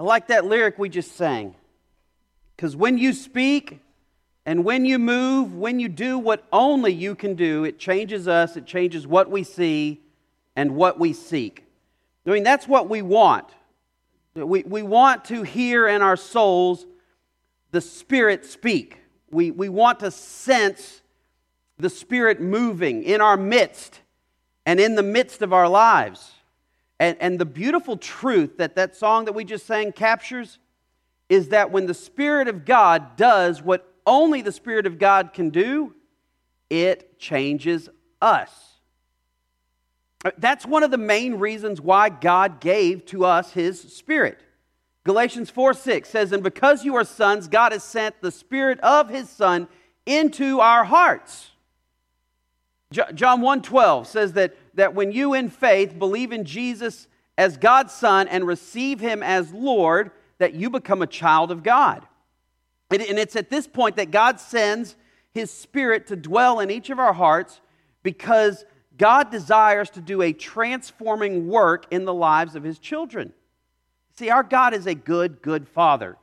I like that lyric we just sang. Because when you speak and when you move, when you do what only you can do, it changes us, it changes what we see and what we seek. I mean, that's what we want. We, we want to hear in our souls the Spirit speak. We, we want to sense the Spirit moving in our midst and in the midst of our lives. And, and the beautiful truth that that song that we just sang captures is that when the Spirit of God does what only the Spirit of God can do, it changes us. That's one of the main reasons why God gave to us His Spirit. Galatians 4 6 says, And because you are sons, God has sent the Spirit of His Son into our hearts. John 1 12 says that that when you in faith believe in Jesus as God's Son and receive Him as Lord, that you become a child of God. And it's at this point that God sends His Spirit to dwell in each of our hearts because God desires to do a transforming work in the lives of His children. See, our God is a good, good Father.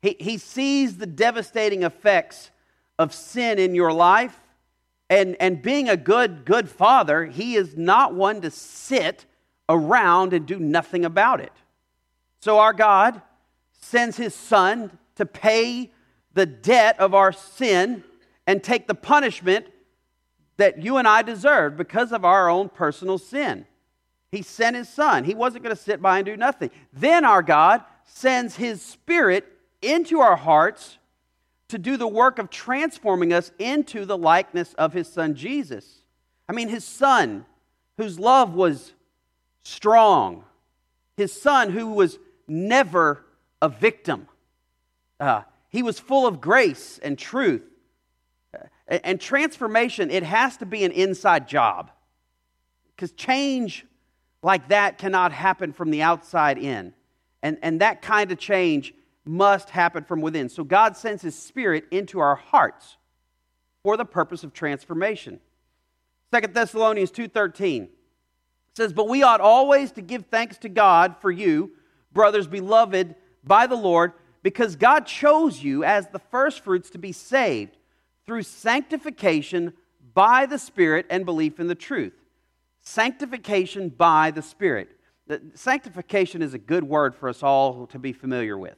He, he sees the devastating effects of sin in your life and, and being a good, good father, he is not one to sit around and do nothing about it. So our God sends his son to pay the debt of our sin and take the punishment that you and I deserved because of our own personal sin. He sent his son. He wasn't going to sit by and do nothing. Then our God sends his spirit into our hearts to do the work of transforming us into the likeness of his son Jesus. I mean, his son, whose love was strong, his son, who was never a victim. Uh, he was full of grace and truth. And transformation, it has to be an inside job. Because change like that cannot happen from the outside in. And, and that kind of change must happen from within. So God sends his spirit into our hearts for the purpose of transformation. Second Thessalonians 2:13 says, "But we ought always to give thanks to God for you, brothers beloved by the Lord, because God chose you as the firstfruits to be saved through sanctification by the Spirit and belief in the truth." Sanctification by the Spirit. Sanctification is a good word for us all to be familiar with.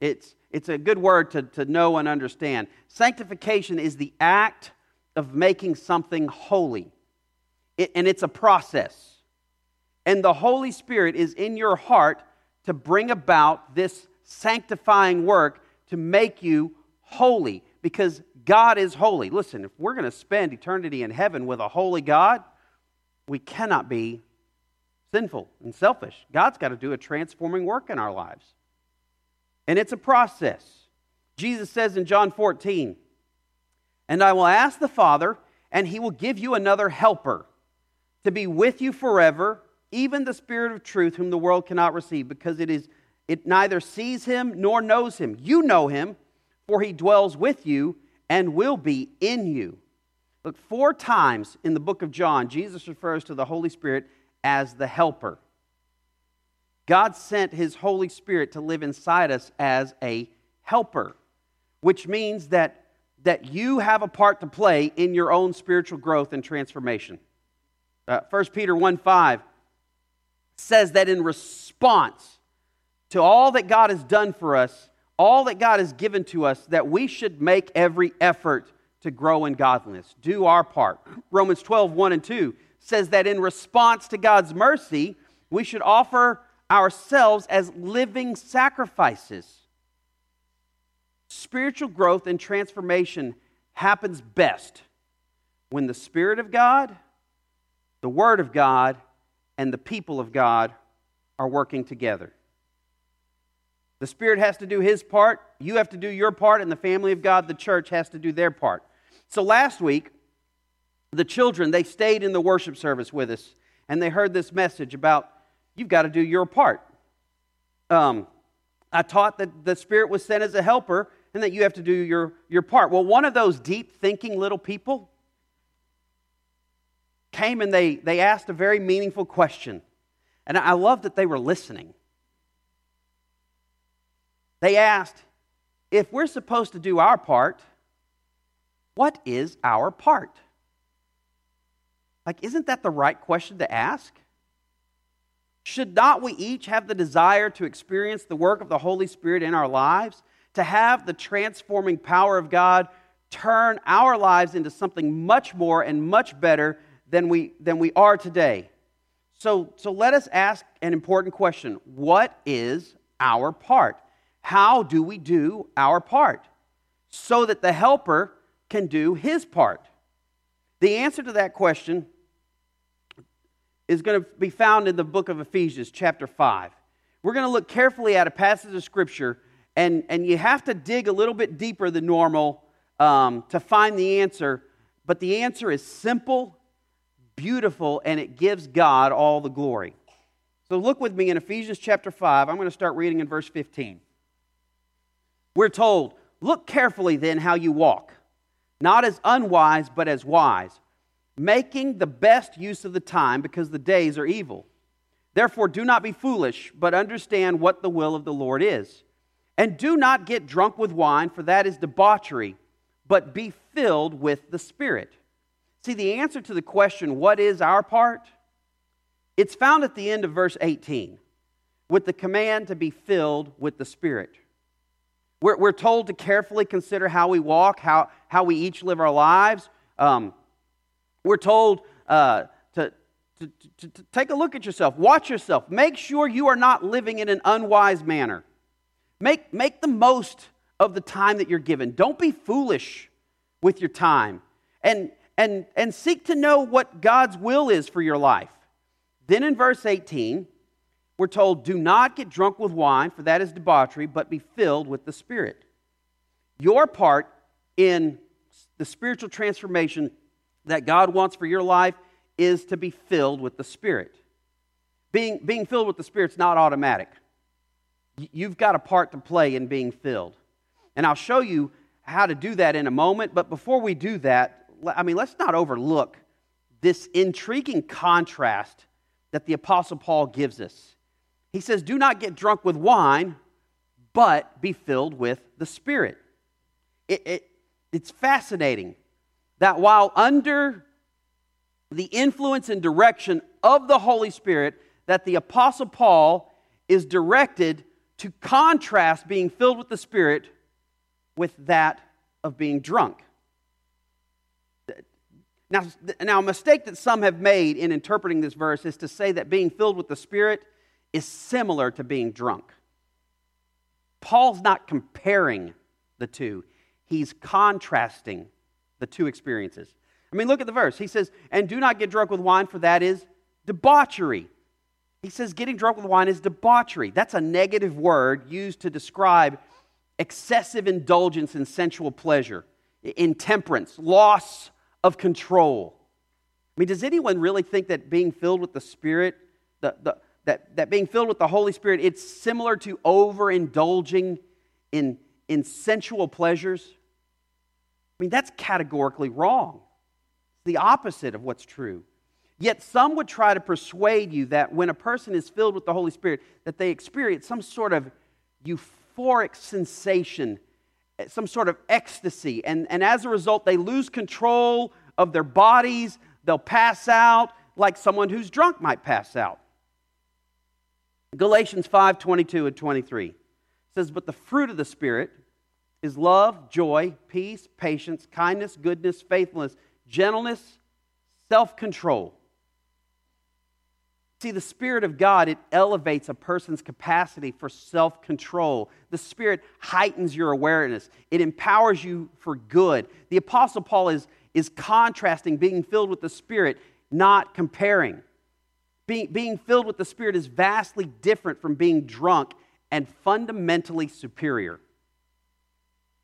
It's, it's a good word to, to know and understand. Sanctification is the act of making something holy, it, and it's a process. And the Holy Spirit is in your heart to bring about this sanctifying work to make you holy because God is holy. Listen, if we're going to spend eternity in heaven with a holy God, we cannot be sinful and selfish. God's got to do a transforming work in our lives. And it's a process. Jesus says in John 14, And I will ask the Father, and he will give you another helper to be with you forever, even the Spirit of truth, whom the world cannot receive, because it is it neither sees him nor knows him. You know him, for he dwells with you and will be in you. Look, four times in the book of John, Jesus refers to the Holy Spirit as the helper. God sent his Holy Spirit to live inside us as a helper, which means that, that you have a part to play in your own spiritual growth and transformation. Uh, 1 Peter 1 5 says that in response to all that God has done for us, all that God has given to us, that we should make every effort to grow in godliness, do our part. Romans 12 1 and 2 says that in response to God's mercy, we should offer ourselves as living sacrifices. Spiritual growth and transformation happens best when the Spirit of God, the Word of God, and the people of God are working together. The Spirit has to do His part, you have to do your part, and the family of God, the church, has to do their part. So last week, the children, they stayed in the worship service with us, and they heard this message about You've got to do your part. Um, I taught that the Spirit was sent as a helper and that you have to do your, your part. Well, one of those deep thinking little people came and they, they asked a very meaningful question. And I love that they were listening. They asked, if we're supposed to do our part, what is our part? Like, isn't that the right question to ask? Should not we each have the desire to experience the work of the Holy Spirit in our lives? To have the transforming power of God turn our lives into something much more and much better than we, than we are today? So, so let us ask an important question What is our part? How do we do our part? So that the helper can do his part. The answer to that question is going to be found in the book of Ephesians, chapter 5. We're going to look carefully at a passage of Scripture, and, and you have to dig a little bit deeper than normal um, to find the answer. But the answer is simple, beautiful, and it gives God all the glory. So look with me in Ephesians chapter 5. I'm going to start reading in verse 15. We're told, Look carefully then how you walk, not as unwise, but as wise making the best use of the time because the days are evil. Therefore, do not be foolish, but understand what the will of the Lord is. And do not get drunk with wine, for that is debauchery, but be filled with the Spirit. See, the answer to the question, what is our part? It's found at the end of verse 18 with the command to be filled with the Spirit. We're, we're told to carefully consider how we walk, how, how we each live our lives. Um, we're told uh, to, to, to, to take a look at yourself, watch yourself, make sure you are not living in an unwise manner. Make, make the most of the time that you're given. Don't be foolish with your time. And, and, and seek to know what God's will is for your life. Then in verse 18, we're told, Do not get drunk with wine, for that is debauchery, but be filled with the Spirit. Your part in the spiritual transformation that God wants for your life is to be filled with the Spirit. Being, being filled with the Spirit's not automatic. You've got a part to play in being filled. And I'll show you how to do that in a moment. But before we do that, I mean, let's not overlook this intriguing contrast that the Apostle Paul gives us. He says, Do not get drunk with wine, but be filled with the Spirit. It, it, it's fascinating that while under the influence and direction of the Holy Spirit, that the Apostle Paul is directed to contrast being filled with the Spirit with that of being drunk. Now, now, a mistake that some have made in interpreting this verse is to say that being filled with the Spirit is similar to being drunk. Paul's not comparing the two, he's contrasting the two experiences. I mean, look at the verse. He says, And do not get drunk with wine, for that is debauchery. He says, Getting drunk with wine is debauchery. That's a negative word used to describe excessive indulgence in sensual pleasure, intemperance, loss of control. I mean, does anyone really think that being filled with the Spirit, the, the, that, that being filled with the Holy Spirit, it's similar to overindulging in, in sensual pleasures? I mean, that's categorically wrong. It's the opposite of what's true. Yet some would try to persuade you that when a person is filled with the Holy Spirit, that they experience some sort of euphoric sensation, some sort of ecstasy. And, and as a result, they lose control of their bodies. They'll pass out like someone who's drunk might pass out. Galatians 5 22 and 23 says, But the fruit of the Spirit is love, joy, peace, patience, kindness, goodness, faithfulness, gentleness, self control. See, the Spirit of God, it elevates a person's capacity for self control. The Spirit heightens your awareness, it empowers you for good. The Apostle Paul is, is contrasting being filled with the Spirit, not comparing. Being, being filled with the Spirit is vastly different from being drunk and fundamentally superior.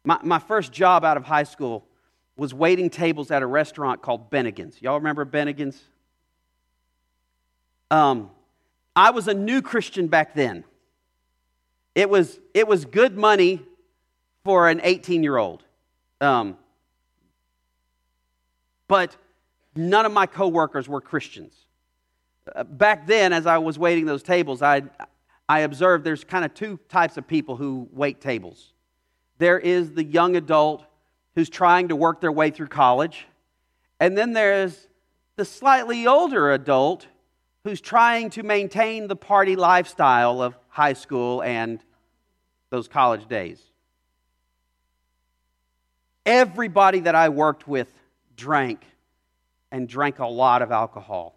My, my first job out of high school was waiting tables at a restaurant called Bennigan's. Y'all remember Bennigan's? Um, I was a new Christian back then. It was, it was good money for an 18 year old. Um, but none of my coworkers were Christians. Uh, back then, as I was waiting those tables, I, I observed there's kind of two types of people who wait tables. There is the young adult who's trying to work their way through college, and then there's the slightly older adult who's trying to maintain the party lifestyle of high school and those college days. Everybody that I worked with drank and drank a lot of alcohol.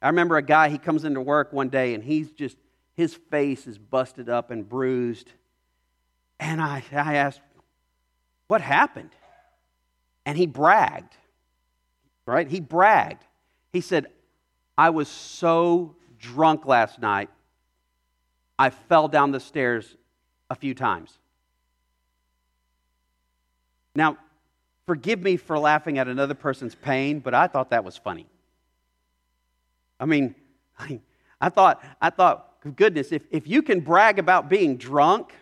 I remember a guy, he comes into work one day and he's just, his face is busted up and bruised. And I, I asked, What happened? And he bragged, right? He bragged. He said, I was so drunk last night, I fell down the stairs a few times. Now, forgive me for laughing at another person's pain, but I thought that was funny. I mean, I, thought, I thought, goodness, if, if you can brag about being drunk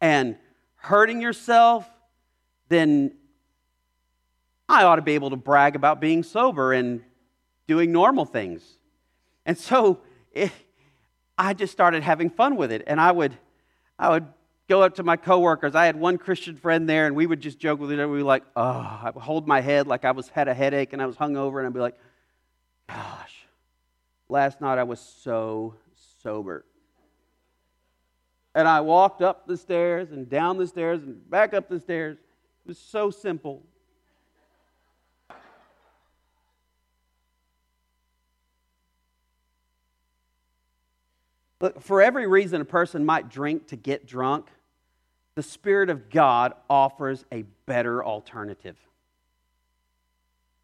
and hurting yourself, then I ought to be able to brag about being sober and doing normal things. And so it, I just started having fun with it. And I would, I would go up to my coworkers. I had one Christian friend there, and we would just joke with each other. We were like, oh, I would hold my head like I was had a headache and I was hungover, and I'd be like, gosh, last night I was so sober. And I walked up the stairs and down the stairs and back up the stairs. It was so simple. Look, for every reason a person might drink to get drunk, the Spirit of God offers a better alternative.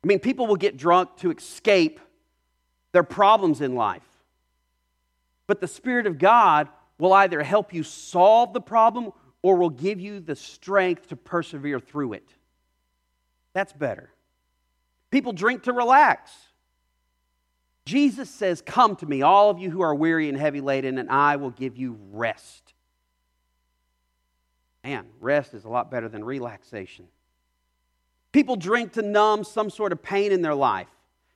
I mean, people will get drunk to escape their problems in life. But the Spirit of God will either help you solve the problem or will give you the strength to persevere through it. That's better. People drink to relax. Jesus says, Come to me, all of you who are weary and heavy laden, and I will give you rest. Man, rest is a lot better than relaxation. People drink to numb some sort of pain in their life.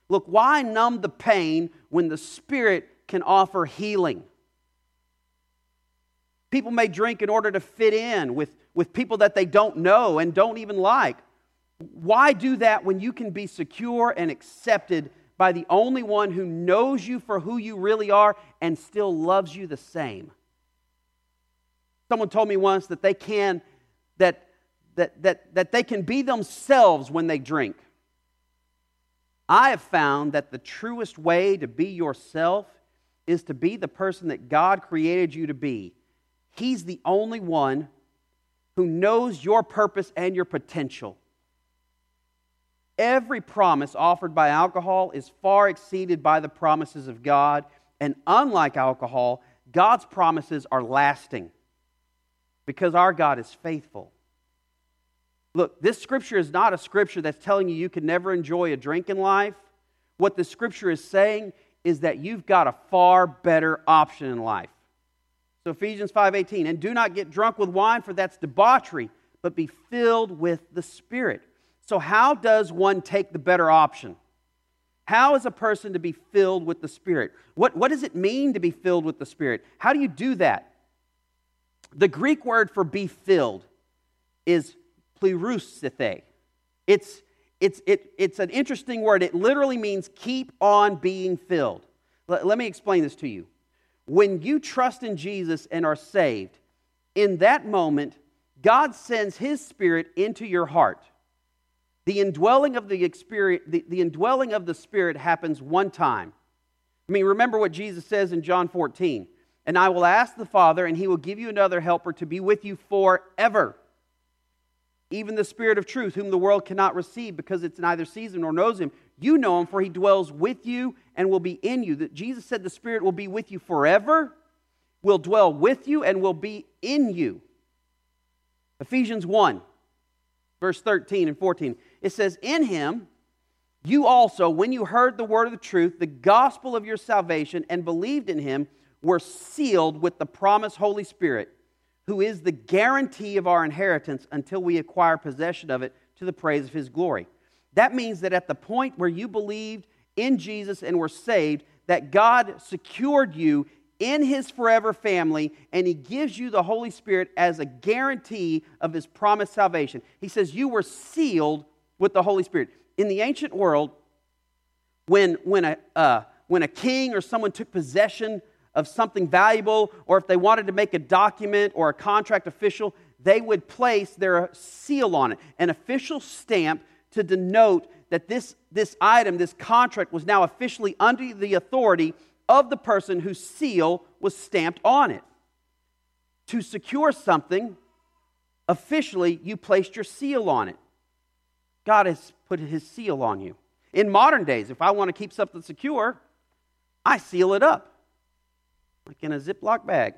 Look, why numb the pain when the Spirit can offer healing? People may drink in order to fit in with, with people that they don't know and don't even like. Why do that when you can be secure and accepted by the only one who knows you for who you really are and still loves you the same. Someone told me once that they can that that that, that they can be themselves when they drink. I have found that the truest way to be yourself is to be the person that God created you to be. He's the only one who knows your purpose and your potential. Every promise offered by alcohol is far exceeded by the promises of God. And unlike alcohol, God's promises are lasting because our God is faithful. Look, this scripture is not a scripture that's telling you you can never enjoy a drink in life. What the scripture is saying is that you've got a far better option in life. So Ephesians 5:18, and do not get drunk with wine for that's debauchery, but be filled with the Spirit. So, how does one take the better option? How is a person to be filled with the Spirit? What, what does it mean to be filled with the Spirit? How do you do that? The Greek word for be filled is plerusithe. It's, it's, it, it's an interesting word. It literally means keep on being filled. Let, let me explain this to you. When you trust in Jesus and are saved, in that moment, God sends His Spirit into your heart. The indwelling of the, experience, the, the indwelling of the Spirit happens one time. I mean, remember what Jesus says in John 14. And I will ask the Father, and he will give you another helper to be with you forever. Even the Spirit of truth, whom the world cannot receive because it's neither sees him nor knows him. You know him, for he dwells with you and will be in you. That Jesus said the Spirit will be with you forever, will dwell with you, and will be in you. Ephesians 1, verse 13 and 14. It says, In him, you also, when you heard the word of the truth, the gospel of your salvation, and believed in him, were sealed with the promised Holy Spirit, who is the guarantee of our inheritance until we acquire possession of it to the praise of his glory. That means that at the point where you believed in Jesus and were saved, that God secured you in his forever family, and he gives you the Holy Spirit as a guarantee of his promised salvation. He says, You were sealed with the Holy Spirit. In the ancient world, when, when, a, uh, when a king or someone took possession of something valuable, or if they wanted to make a document or a contract official, they would place their seal on it, an official stamp to denote that this, this item, this contract, was now officially under the authority of the person whose seal was stamped on it. To secure something, officially, you placed your seal on it. God has put his seal on you. In modern days, if I want to keep something secure, I seal it up, like in a Ziploc bag.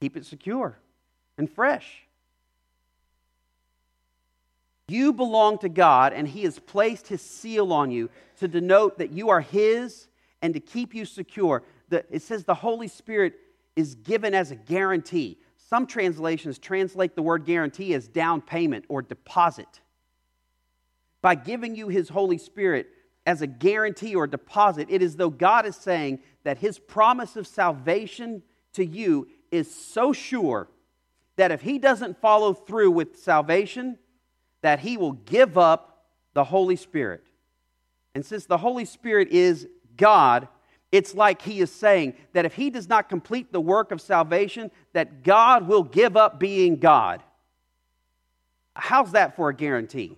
Keep it secure and fresh. You belong to God, and He has placed His seal on you to denote that you are His and to keep you secure. The, it says the Holy Spirit is given as a guarantee. Some translations translate the word guarantee as down payment or deposit. By giving you His Holy Spirit as a guarantee or deposit, it is though God is saying that His promise of salvation to you is so sure that if He doesn't follow through with salvation, that he will give up the Holy Spirit. And since the Holy Spirit is God, it's like he is saying that if he does not complete the work of salvation, that God will give up being God. How's that for a guarantee?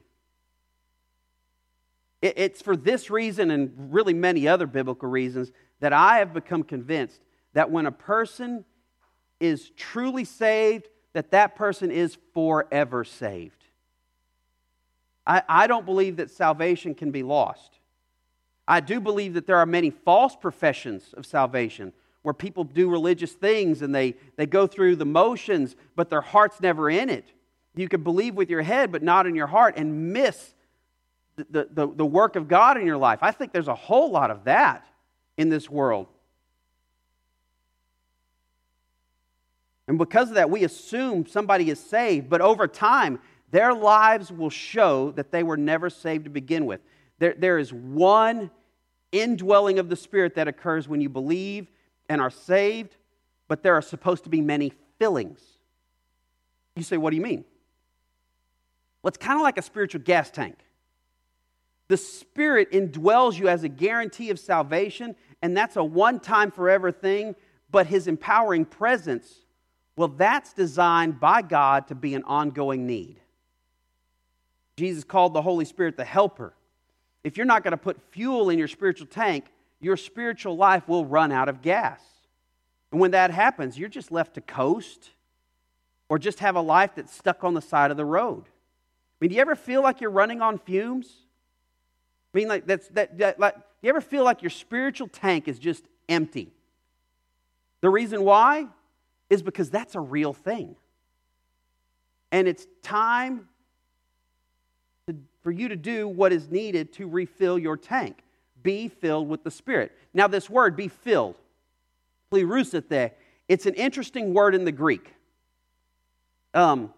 It's for this reason and really many other biblical reasons that I have become convinced that when a person is truly saved, that that person is forever saved. I, I don't believe that salvation can be lost. I do believe that there are many false professions of salvation where people do religious things and they, they go through the motions, but their heart's never in it. You can believe with your head, but not in your heart, and miss the, the, the work of God in your life. I think there's a whole lot of that in this world. And because of that, we assume somebody is saved, but over time, their lives will show that they were never saved to begin with. There, there is one indwelling of the Spirit that occurs when you believe and are saved, but there are supposed to be many fillings. You say, what do you mean? Well, it's kind of like a spiritual gas tank. The Spirit indwells you as a guarantee of salvation, and that's a one time, forever thing, but His empowering presence, well, that's designed by God to be an ongoing need. Jesus called the Holy Spirit the helper. If you're not going to put fuel in your spiritual tank, your spiritual life will run out of gas. And when that happens, you're just left to coast or just have a life that's stuck on the side of the road. I mean, do you ever feel like you're running on fumes? I mean, like that's that, that like, do you ever feel like your spiritual tank is just empty? The reason why is because that's a real thing. And it's time for you to do what is needed to refill your tank. Be filled with the Spirit. Now, this word, be filled, plerusete, it's an interesting word in the Greek. Um,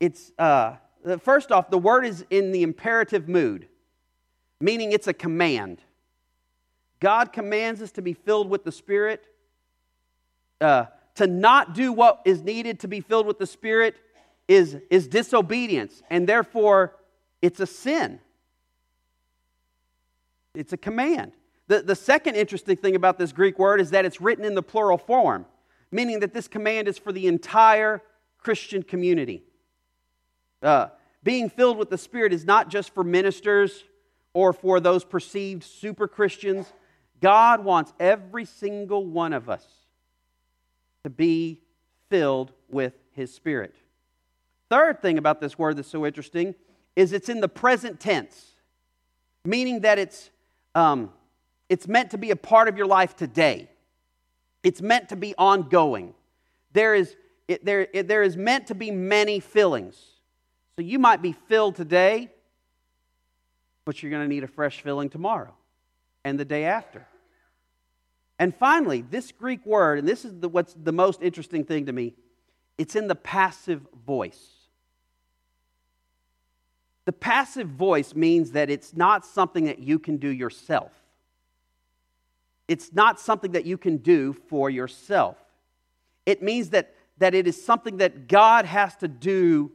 it's, uh, first off, the word is in the imperative mood, meaning it's a command. God commands us to be filled with the Spirit. Uh, to not do what is needed to be filled with the Spirit is, is disobedience, and therefore it's a sin, it's a command. The, the second interesting thing about this Greek word is that it's written in the plural form, meaning that this command is for the entire Christian community. Uh, being filled with the Spirit is not just for ministers or for those perceived super Christians. God wants every single one of us to be filled with His Spirit. Third thing about this word that's so interesting is it's in the present tense, meaning that it's, um, it's meant to be a part of your life today. It's meant to be ongoing. There is, it, there, it, there is meant to be many fillings. So you might be filled today, but you're going to need a fresh filling tomorrow and the day after. And finally, this Greek word, and this is the, what's the most interesting thing to me, it's in the passive voice. The passive voice means that it's not something that you can do yourself. it's not something that you can do for yourself. It means that, that it is something that God has to do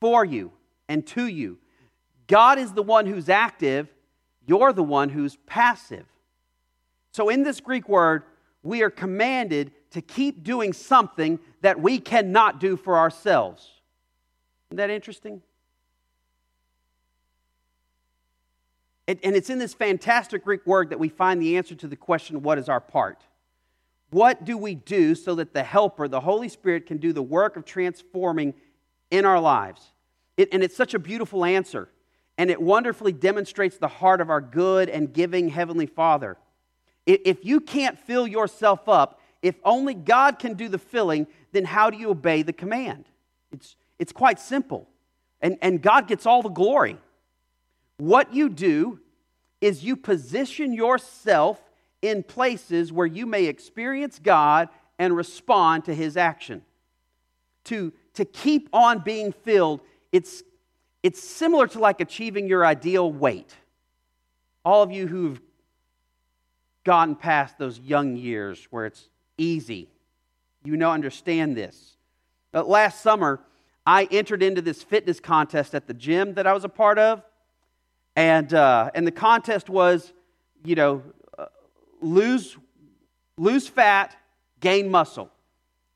for you and to you. God is the one who's active, you're the one who's passive. So, in this Greek word, we are commanded to keep doing something that we cannot do for ourselves. Isn't that interesting? And, it's in this fantastic Greek word that we find the answer to the question what is our part? What do we do so that the Helper, the Holy Spirit, can do the work of transforming in our lives? It, and it's such a beautiful answer. And it wonderfully demonstrates the heart of our good and giving Heavenly Father. If you can't fill yourself up, if only God can do the filling, then how do you obey the command? It's, it's quite simple. And, and God gets all the glory. What you do is you position yourself in places where you may experience God and respond to his action. To, to keep on being filled, it's, it's similar to like achieving your ideal weight. All of you who've gotten past those young years where it's easy, you know, understand this. But last summer, I entered into this fitness contest at the gym that I was a part of. And, uh, and the contest was, you know, uh, lose, lose fat, gain muscle.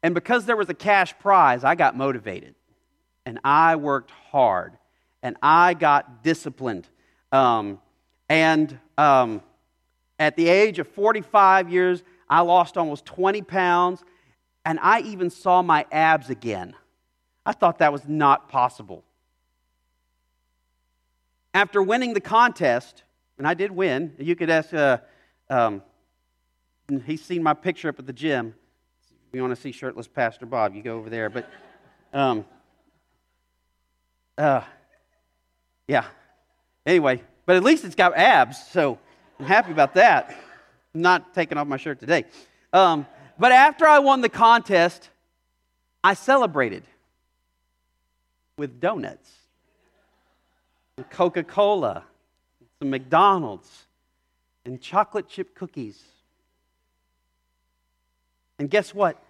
And because there was a cash prize, I got motivated. And I worked hard. And I got disciplined. Um, and um, at the age of 45 years, I lost almost 20 pounds. And I even saw my abs again. I thought that was not possible after winning the contest, and I did win, you could ask, uh, um, he's seen my picture up at the gym. If you want to see shirtless Pastor Bob, you go over there. But, um, uh, yeah. Anyway, but at least it's got abs, so I'm happy about that. I'm not taking off my shirt today. Um, but after I won the contest, I celebrated with donuts. Coca Cola, some McDonald's, and chocolate chip cookies. And guess what?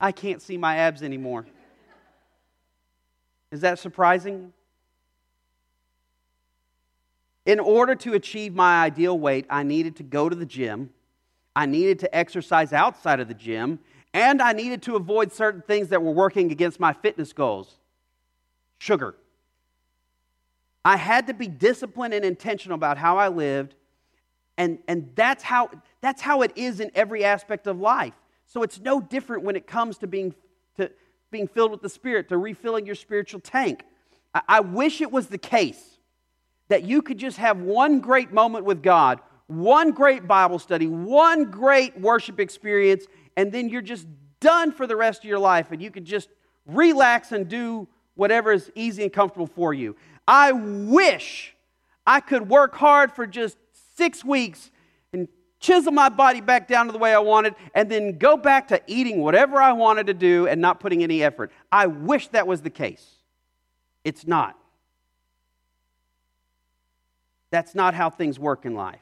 I can't see my abs anymore. Is that surprising? In order to achieve my ideal weight, I needed to go to the gym, I needed to exercise outside of the gym, and I needed to avoid certain things that were working against my fitness goals sugar I had to be disciplined and intentional about how I lived. And, and that's, how, that's how it is in every aspect of life. So it's no different when it comes to being, to being filled with the Spirit, to refilling your spiritual tank. I, I wish it was the case that you could just have one great moment with God, one great Bible study, one great worship experience, and then you're just done for the rest of your life and you could just relax and do whatever is easy and comfortable for you. I wish I could work hard for just six weeks and chisel my body back down to the way I wanted and then go back to eating whatever I wanted to do and not putting any effort. I wish that was the case. It's not. That's not how things work in life.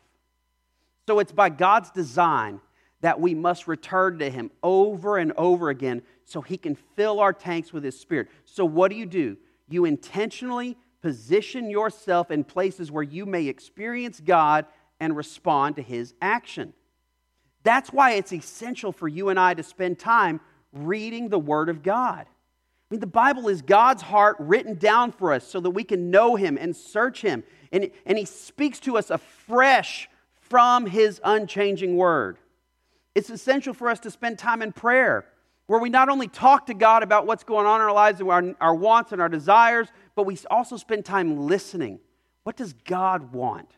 So it's by God's design that we must return to Him over and over again so He can fill our tanks with His Spirit. So, what do you do? You intentionally Position yourself in places where you may experience God and respond to His action. That's why it's essential for you and I to spend time reading the Word of God. I mean, the Bible is God's heart written down for us so that we can know Him and search Him. And, and He speaks to us afresh from His unchanging Word. It's essential for us to spend time in prayer, where we not only talk to God about what's going on in our lives, and our, our wants and our desires, but we also spend time listening. What does God want?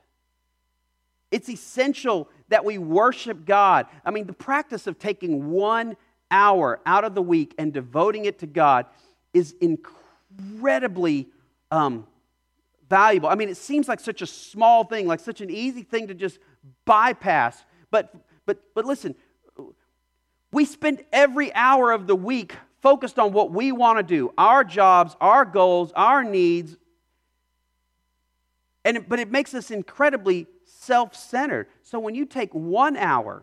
It's essential that we worship God. I mean, the practice of taking one hour out of the week and devoting it to God is incredibly um, valuable. I mean, it seems like such a small thing, like such an easy thing to just bypass. But, but, but listen, we spend every hour of the week focused on what we want to do our jobs, our goals, our needs. And, but it makes us incredibly self centered. So when you take one hour,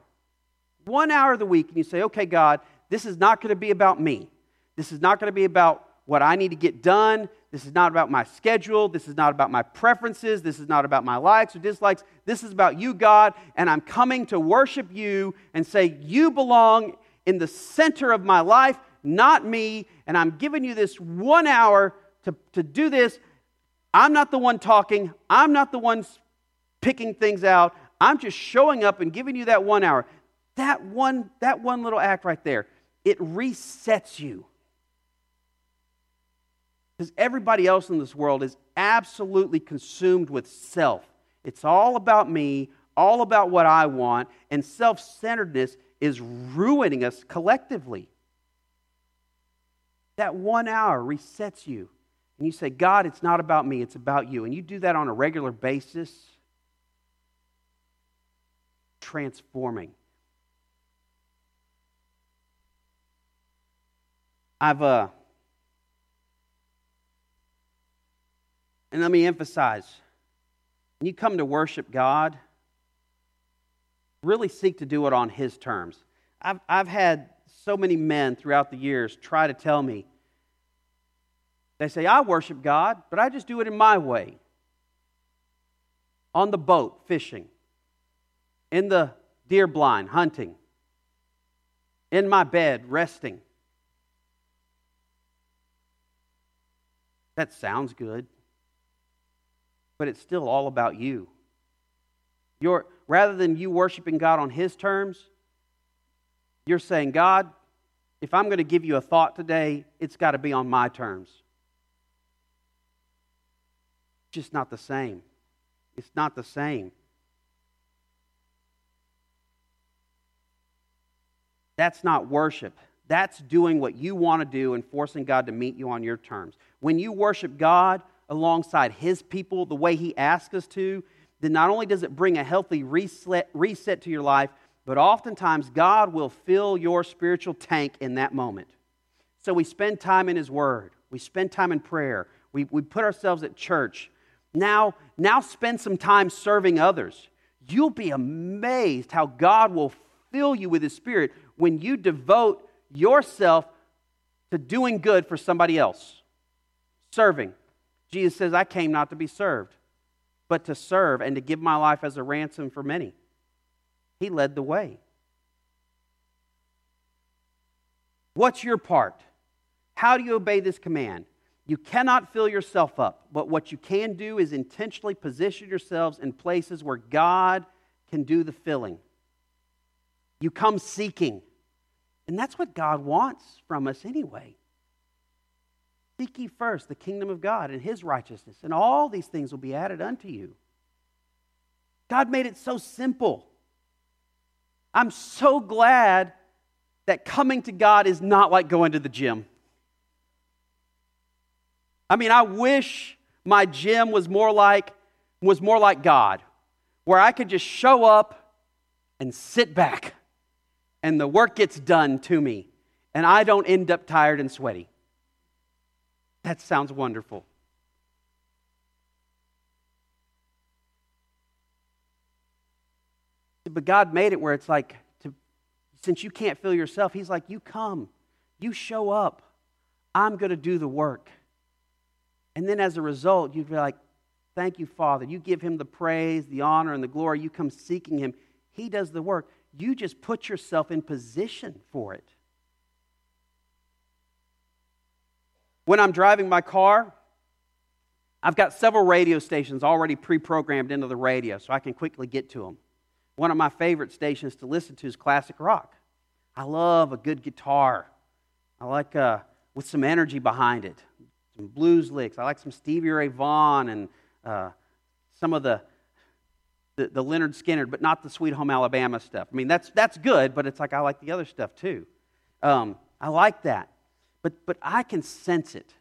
one hour of the week, and you say, okay, God, this is not going to be about me. This is not going to be about what I need to get done. This is not about my schedule. This is not about my preferences. This is not about my likes or dislikes. This is about you, God, and I'm coming to worship you and say, You belong in the center of my life, not me, and I'm giving you this one hour to, to do this. I'm not the one talking, I'm not the one picking things out. I'm just showing up and giving you that one hour. That one, that one little act right there, it resets you. Because everybody else in this world is absolutely consumed with self. It's all about me, all about what I want, and self centeredness is ruining us collectively. That one hour resets you. And you say, God, it's not about me, it's about you. And you do that on a regular basis, transforming. I've, uh, and let me emphasize when you come to worship God, really seek to do it on His terms. I've, I've had so many men throughout the years try to tell me, they say, I worship God, but I just do it in my way. On the boat, fishing. In the deer blind, hunting. In my bed, resting. That sounds good, but it's still all about you. You're, rather than you worshiping God on His terms, you're saying, God, if I'm going to give you a thought today, it's got to be on my terms. Just not the same. It's not the same. That's not worship. That's doing what you want to do and forcing God to meet you on your terms. When you worship God alongside His people the way He asks us to, then not only does it bring a healthy reset, reset to your life, but oftentimes God will fill your spiritual tank in that moment. So we spend time in His Word, we spend time in prayer, we, we put ourselves at church. Now, now spend some time serving others. You'll be amazed how God will fill you with His Spirit when you devote yourself to doing good for somebody else. Serving. Jesus says, I came not to be served, but to serve and to give my life as a ransom for many. He led the way. What's your part? How do you obey this command? You cannot fill yourself up, but what you can do is intentionally position yourselves in places where God can do the filling. You come seeking. And that's what God wants from us anyway. Seek ye first the kingdom of God and his righteousness, and all these things will be added unto you. God made it so simple. I'm so glad that coming to God is not like going to the gym. I mean, I wish my gym was more like was more like God, where I could just show up and sit back and the work gets done to me and I don't end up tired and sweaty. That sounds wonderful. But God made it where it's like, to, since you can't feel yourself, He's like, you come, you show up, I'm going to do the work. And then as a result, you'd be like, thank you, Father. You give Him the praise, the honor, and the glory. You come seeking Him, He does the work. You just put yourself in position for it. When I'm driving my car, I've got several radio stations already pre programmed into the radio so I can quickly get to them. One of my favorite stations to listen to is classic rock. I love a good guitar. I like uh, with some energy behind it, some blues licks. I like some Stevie Ray Vaughan and uh, some of the, the, the Lynyrd Skynyrd, but not the Sweet Home Alabama stuff. I mean, that's that's good, but it's like I like the other stuff too. Um, I like that. But, but I can sense it.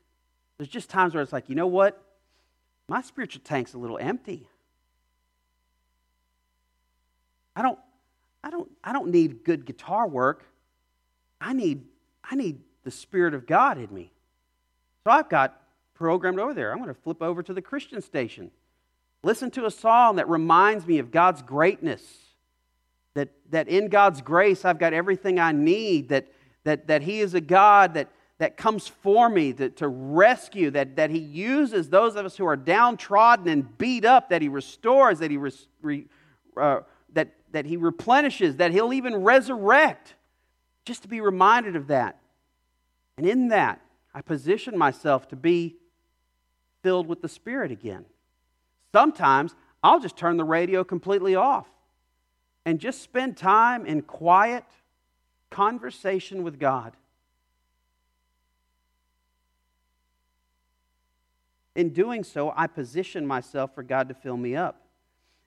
There's just times where it's like, you know what? My spiritual tank's a little empty. I don't, I don't, I don't need good guitar work. I need, I need the Spirit of God in me. So I've got programmed over there. I'm going to flip over to the Christian station Listen to a song that reminds me of God's greatness. That, that in God's grace, I've got everything I need. That, that, that He is a God that, that comes for me to, to rescue, that, that He uses those of us who are downtrodden and beat up, that He restores, that He, re, uh, that, that he replenishes, that He'll even resurrect. Just to be reminded of that. And in that, I position myself to be filled with the Spirit again. Sometimes I'll just turn the radio completely off and just spend time in quiet conversation with God. In doing so, I position myself for God to fill me up.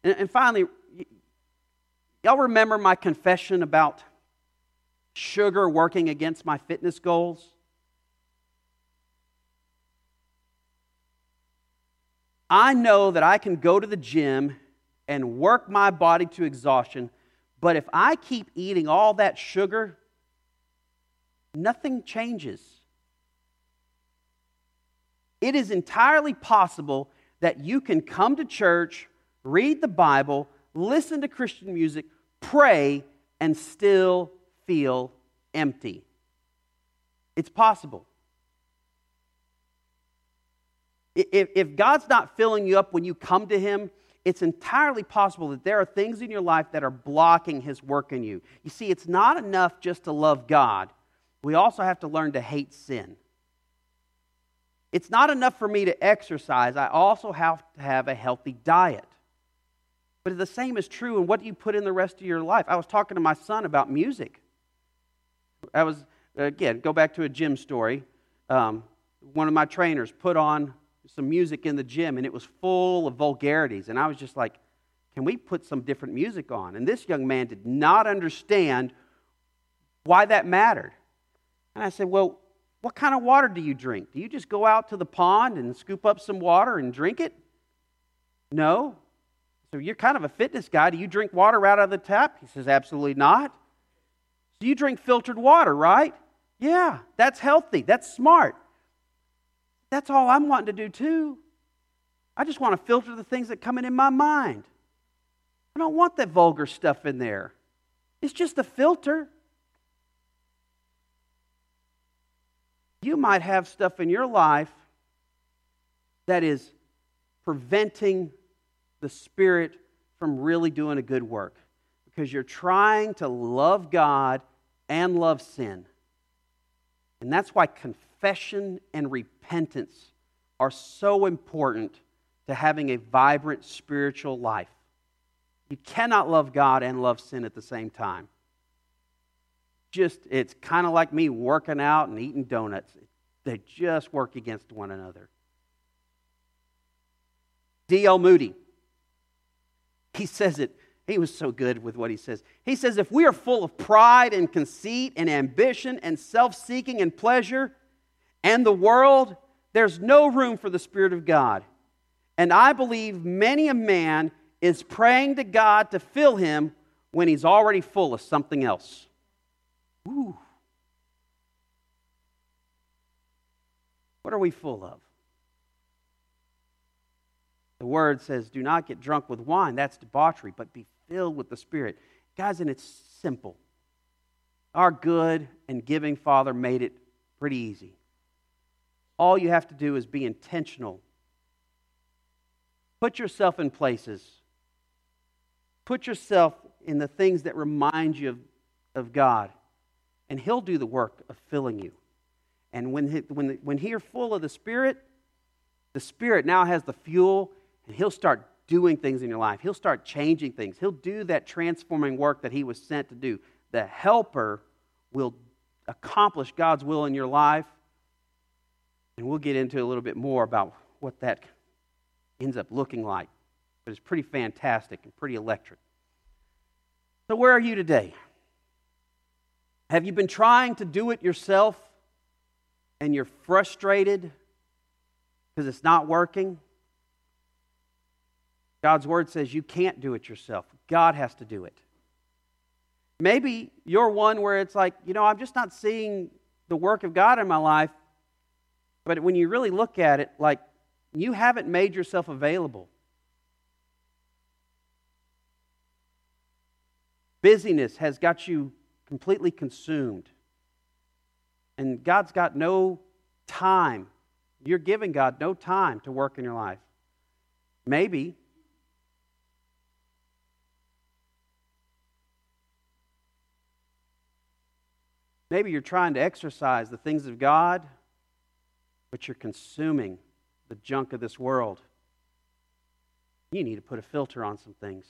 And, and finally, y'all remember my confession about sugar working against my fitness goals? I know that I can go to the gym and work my body to exhaustion, but if I keep eating all that sugar, nothing changes. It is entirely possible that you can come to church, read the Bible, listen to Christian music, pray, and still feel empty. It's possible. If, God's not filling you up when you come to Him, it's entirely possible that there are things in your life that are blocking His work in you. You see, it's not enough just to love God, we also have to learn to hate sin. It's not enough for me to exercise, I also have to have a healthy diet. But the same is true in what you put in the rest of your life. I was talking to my son about music. I was, again, go back to a gym story. Um, one of my trainers put on some music in the gym, and it was full of vulgarities. And I was just like, can we put some different music on? And this young man did not understand why that mattered. And I said, well, what kind of water do you drink? Do you just go out to the pond and scoop up some water and drink it? No. So you're kind of a fitness guy. Do you drink water out of the tap? He says, absolutely not. So you drink filtered water, right? Yeah, that's healthy. That's smart. That's all I'm wanting to do too. I just want to filter the things that come in in my mind. I don't want that vulgar stuff in there. It's just a filter. You might have stuff in your life that is preventing the Spirit from really doing a good work because you're trying to love God and love sin. And that's why confession and repentance are so important to having a vibrant spiritual life. You cannot love God and love sin at the same time. Just, it's kind of like me working out and eating donuts. They just work against one another. D.L. Moody, he says it he was so good with what he says. He says, If we are full of pride and conceit and ambition and self seeking and pleasure and the world, there's no room for the Spirit of God. And I believe many a man is praying to God to fill him when he's already full of something else. Ooh. What are we full of? The word says, Do not get drunk with wine. That's debauchery, but be filled with the Spirit. Guys, and it's simple. Our good and giving Father made it pretty easy. All you have to do is be intentional. Put yourself in places. Put yourself in the things that remind you of, of God, and He'll do the work of filling you. And when, he, when, the, when you're full of the Spirit, the Spirit now has the fuel, and He'll start doing things in your life. He'll start changing things. He'll do that transforming work that He was sent to do. The helper will accomplish God's will in your life. And we'll get into a little bit more about what that ends up looking like. But it's pretty fantastic and pretty electric. So, where are you today? Have you been trying to do it yourself and you're frustrated because it's not working? God's word says you can't do it yourself. God has to do it. Maybe you're one where it's like, you know, I'm just not seeing the work of God in my life. But when you really look at it, like, you haven't made yourself available. Busyness has got you completely consumed. And God's got no time. You're giving God no time to work in your life. Maybe. Maybe you're trying to exercise the things of God, but you're consuming the junk of this world. You need to put a filter on some things.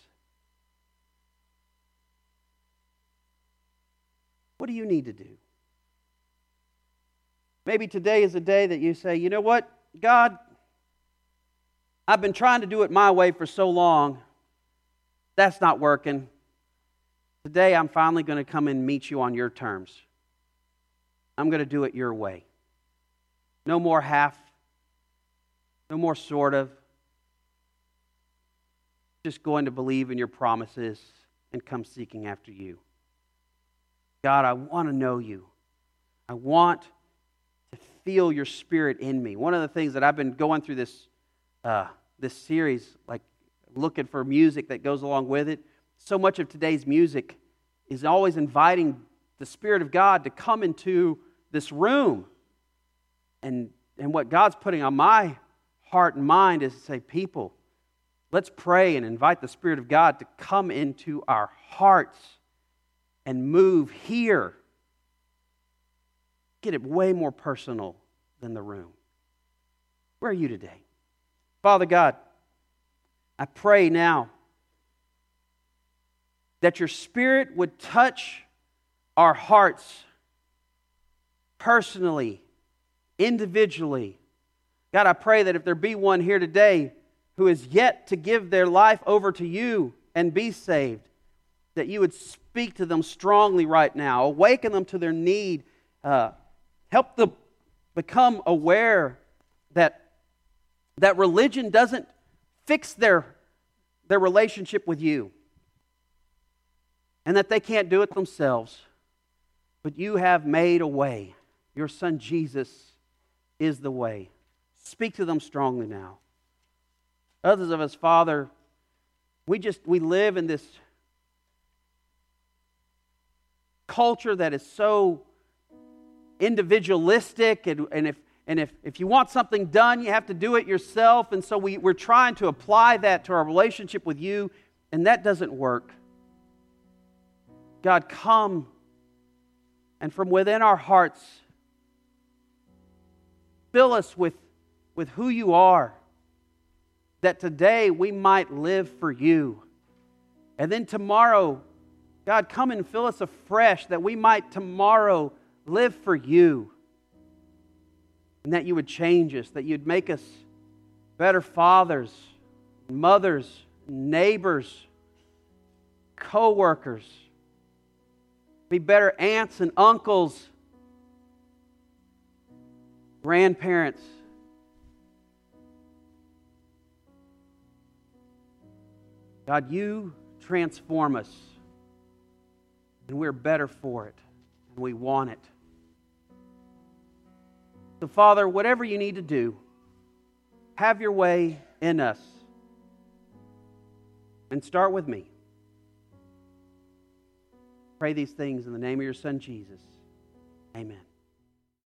What do you need to do? Maybe today is a day that you say, you know what, God, I've been trying to do it my way for so long. That's not working. Today, I'm finally going to come and meet you on your terms. I'm going to do it your way. No more half, no more sort of. Just going to believe in your promises and come seeking after you. God, I want to know you. I want to feel your spirit in me. One of the things that I've been going through this, uh, this series, like looking for music that goes along with it, so much of today's music is always inviting the Spirit of God to come into this room. And, and what God's putting on my heart and mind is to say, people, let's pray and invite the Spirit of God to come into our hearts and move here. Get it way more personal than the room. Where are you today? Father God, I pray now that your Spirit would touch our hearts personally, individually. God, I pray that if there be one here today who is yet to give their life over to you and be saved, that you would speak to them strongly right now, awaken them to their need, uh, help them become aware that, that religion doesn't fix their, their relationship with you and that they can't do it themselves, but you have made a way. Your son Jesus is the way. Speak to them strongly now. Others of us, Father, we just we live in this culture that is so individualistic and, and if and if, if you want something done, you have to do it yourself. And so we, we're trying to apply that to our relationship with you, and that doesn't work. God, come and from within our hearts, Fill us with, with who you are, that today we might live for you. And then tomorrow, God, come and fill us afresh that we might tomorrow live for you. And that you would change us, that you'd make us better fathers, mothers, neighbors, co workers, be better aunts and uncles grandparents. God, you transform us, and we're better for it, and we want it. So, Father, whatever you need to do, have your way in us. And start with me. Pray these things in the name of your Son, Jesus. Amen.